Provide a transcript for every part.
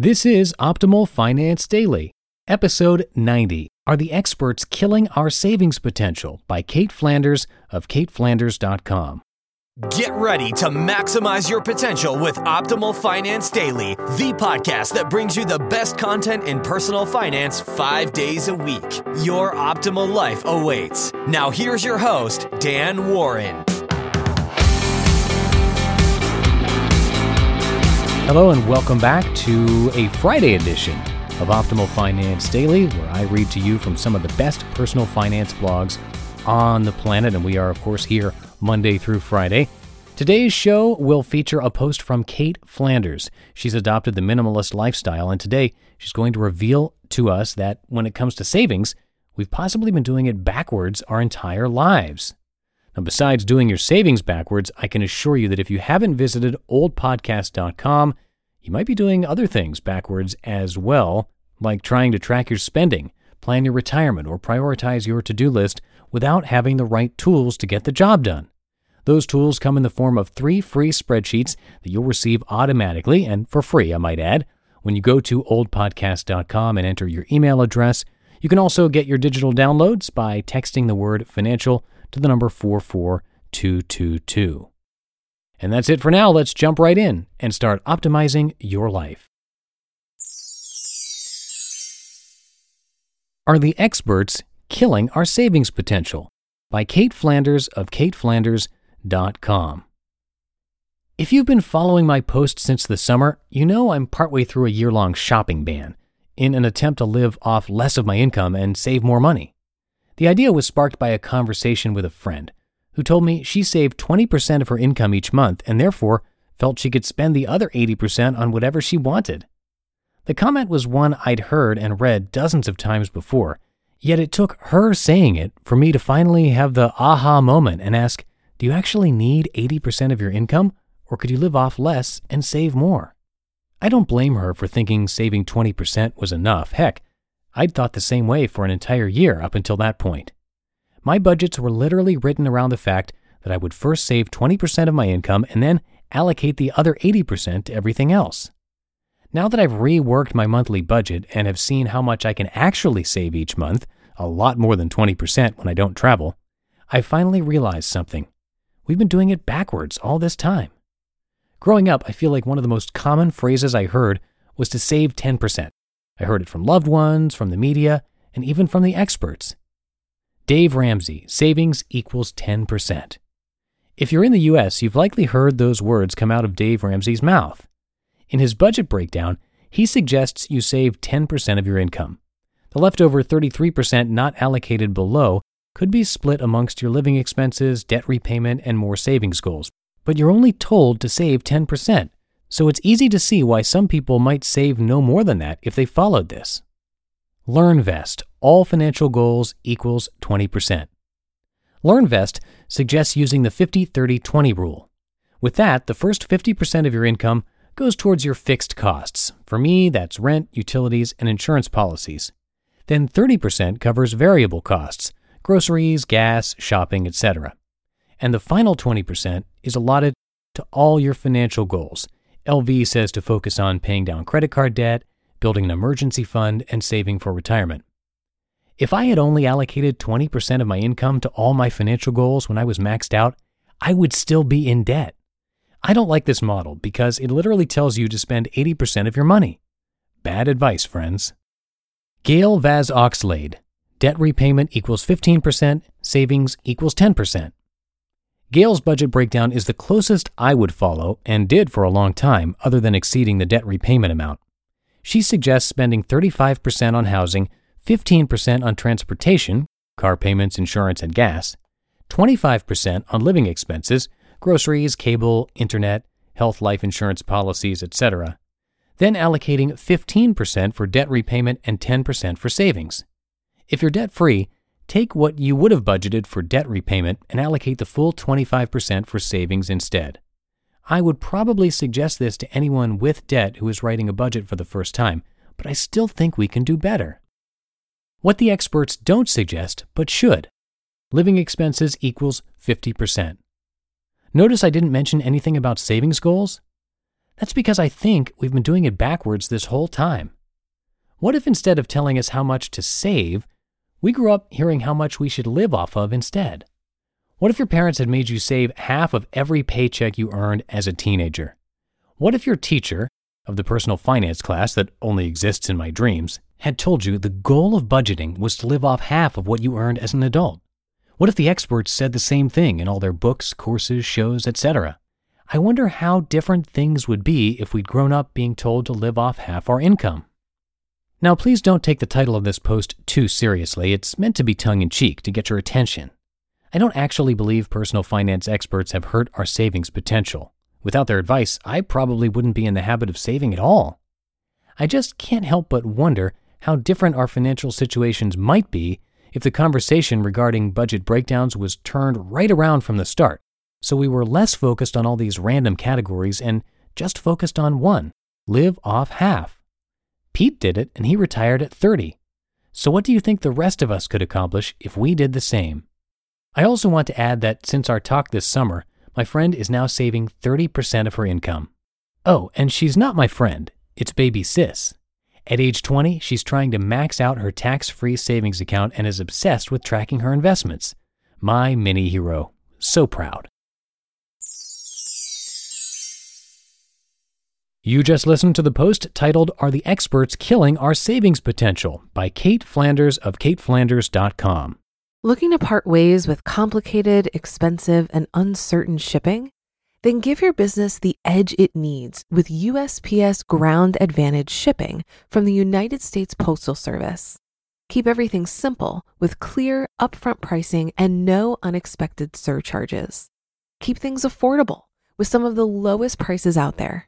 This is Optimal Finance Daily, episode 90. Are the experts killing our savings potential? By Cait Flanders of CaitFlanders.com. Get ready to maximize your potential with Optimal Finance Daily, the podcast that brings you the best content in personal finance five days a week. Your optimal life awaits. Now, here's your host, Dan Warren. Hello, and welcome back to a Friday edition of Optimal Finance Daily, where I read to you from some of the best personal finance blogs on the planet. And we are, of course, here Monday through Friday. Today's show will feature a post from Cait Flanders. She's adopted the minimalist lifestyle, and today she's going to reveal to us that when it comes to savings, we've possibly been doing it backwards our entire lives. Now, besides doing your savings backwards, I can assure you that if you haven't visited oldpodcast.com, you might be doing other things backwards as well, like trying to track your spending, plan your retirement, or prioritize your to do list without having the right tools to get the job done. Those tools come in the form of three free spreadsheets that you'll receive automatically and for free, I might add, when you go to oldpodcast.com and enter your email address. You can also get your digital downloads by texting the word financial to the number 44222. And that's it for now. Let's jump right in and start optimizing your life. Are the experts killing our savings potential? By Cait Flanders of CaitFlanders.com. If you've been following my posts since the summer, you know I'm partway through a year long shopping ban in an attempt to live off less of my income and save more money. The idea was sparked by a conversation with a friend who told me she saved 20% of her income each month and therefore felt she could spend the other 80% on whatever she wanted. The comment was one I'd heard and read dozens of times before, yet it took her saying it for me to finally have the aha moment and ask, Do you actually need 80% of your income, or could you live off less and save more? I don't blame her for thinking saving 20% was enough. Heck, I'd thought the same way for an entire year up until that point. My budgets were literally written around the fact that I would first save 20% of my income and then allocate the other 80% to everything else. Now that I've reworked my monthly budget and have seen how much I can actually save each month, a lot more than 20% when I don't travel, I finally realized something. We've been doing it backwards all this time. Growing up, I feel like one of the most common phrases I heard was to save 10%. I heard it from loved ones, from the media, and even from the experts. Dave Ramsey, savings equals 10%. If you're in the US, you've likely heard those words come out of Dave Ramsey's mouth. In his budget breakdown, he suggests you save 10% of your income. The leftover 33% not allocated below could be split amongst your living expenses, debt repayment, and more savings goals. But you're only told to save 10%, so it's easy to see why some people might save no more than that if they followed this. LearnVest, all financial goals equals 20%. LearnVest suggests using the 50 30 20 rule. With that, the first 50% of your income goes towards your fixed costs. For me, that's rent, utilities, and insurance policies. Then 30% covers variable costs, groceries, gas, shopping, etc. And the final 20% is allotted to all your financial goals. LV says to focus on paying down credit card debt, building an emergency fund, and saving for retirement. If I had only allocated 20% of my income to all my financial goals when I was maxed out, I would still be in debt. I don't like this model because it literally tells you to spend 80% of your money. Bad advice, friends. Gail Vaz Oxlade. Debt repayment equals 15%, savings equals 10%. Gail's budget breakdown is the closest I would follow and did for a long time, other than exceeding the debt repayment amount. She suggests spending 35% on housing, 15% on transportation, car payments, insurance, and gas, 25% on living expenses, groceries, cable, internet, health life insurance policies, etc., then allocating 15% for debt repayment and 10% for savings. If you're debt free, take what you would have budgeted for debt repayment and allocate the full 25% for savings instead. I would probably suggest this to anyone with debt who is writing a budget for the first time, but I still think we can do better. What the experts don't suggest, but should living expenses equals 50%. Notice I didn't mention anything about savings goals? That's because I think we've been doing it backwards this whole time. What if instead of telling us how much to save, we grew up hearing how much we should live off of instead? What if your parents had made you save half of every paycheck you earned as a teenager? What if your teacher, of the personal finance class that only exists in my dreams, had told you the goal of budgeting was to live off half of what you earned as an adult? What if the experts said the same thing in all their books, courses, shows, etc.? I wonder how different things would be if we'd grown up being told to live off half our income. Now, please don't take the title of this post too seriously. It's meant to be tongue in cheek to get your attention. I don't actually believe personal finance experts have hurt our savings potential. Without their advice, I probably wouldn't be in the habit of saving at all. I just can't help but wonder how different our financial situations might be if the conversation regarding budget breakdowns was turned right around from the start so we were less focused on all these random categories and just focused on one live off half. Pete did it and he retired at 30. So, what do you think the rest of us could accomplish if we did the same? I also want to add that since our talk this summer, my friend is now saving 30% of her income. Oh, and she's not my friend, it's baby sis. At age 20, she's trying to max out her tax free savings account and is obsessed with tracking her investments. My mini hero. So proud. You just listened to the post titled Are the Experts Killing Our Savings Potential by Cait Flanders of CaitFlanders.com. Looking to part ways with complicated, expensive, and uncertain shipping? Then give your business the edge it needs with USPS Ground Advantage shipping from the United States Postal Service. Keep everything simple with clear, upfront pricing and no unexpected surcharges. Keep things affordable with some of the lowest prices out there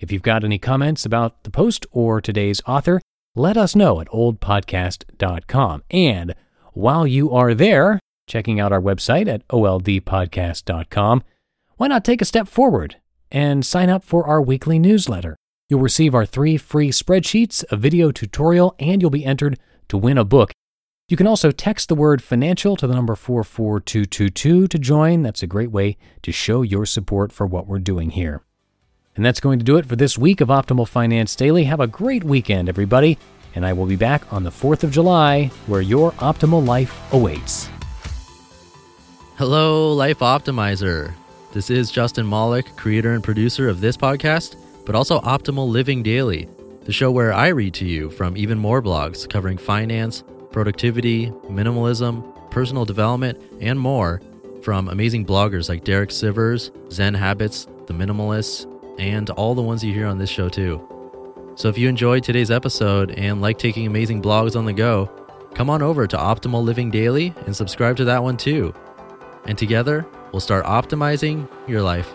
If you've got any comments about the post or today's author, let us know at oldpodcast.com. And while you are there, checking out our website at oldpodcast.com, why not take a step forward and sign up for our weekly newsletter? You'll receive our three free spreadsheets, a video tutorial, and you'll be entered to win a book. You can also text the word financial to the number 44222 to join. That's a great way to show your support for what we're doing here. And that's going to do it for this week of Optimal Finance Daily. Have a great weekend, everybody. And I will be back on the 4th of July where your optimal life awaits. Hello, Life Optimizer. This is Justin Malik, creator and producer of this podcast, but also Optimal Living Daily, the show where I read to you from even more blogs covering finance productivity, minimalism, personal development, and more from amazing bloggers like Derek Sivers, Zen Habits, The Minimalists, and all the ones you hear on this show too. So if you enjoyed today's episode and like taking amazing blogs on the go, come on over to Optimal Living Daily and subscribe to that one too. And together, we'll start optimizing your life.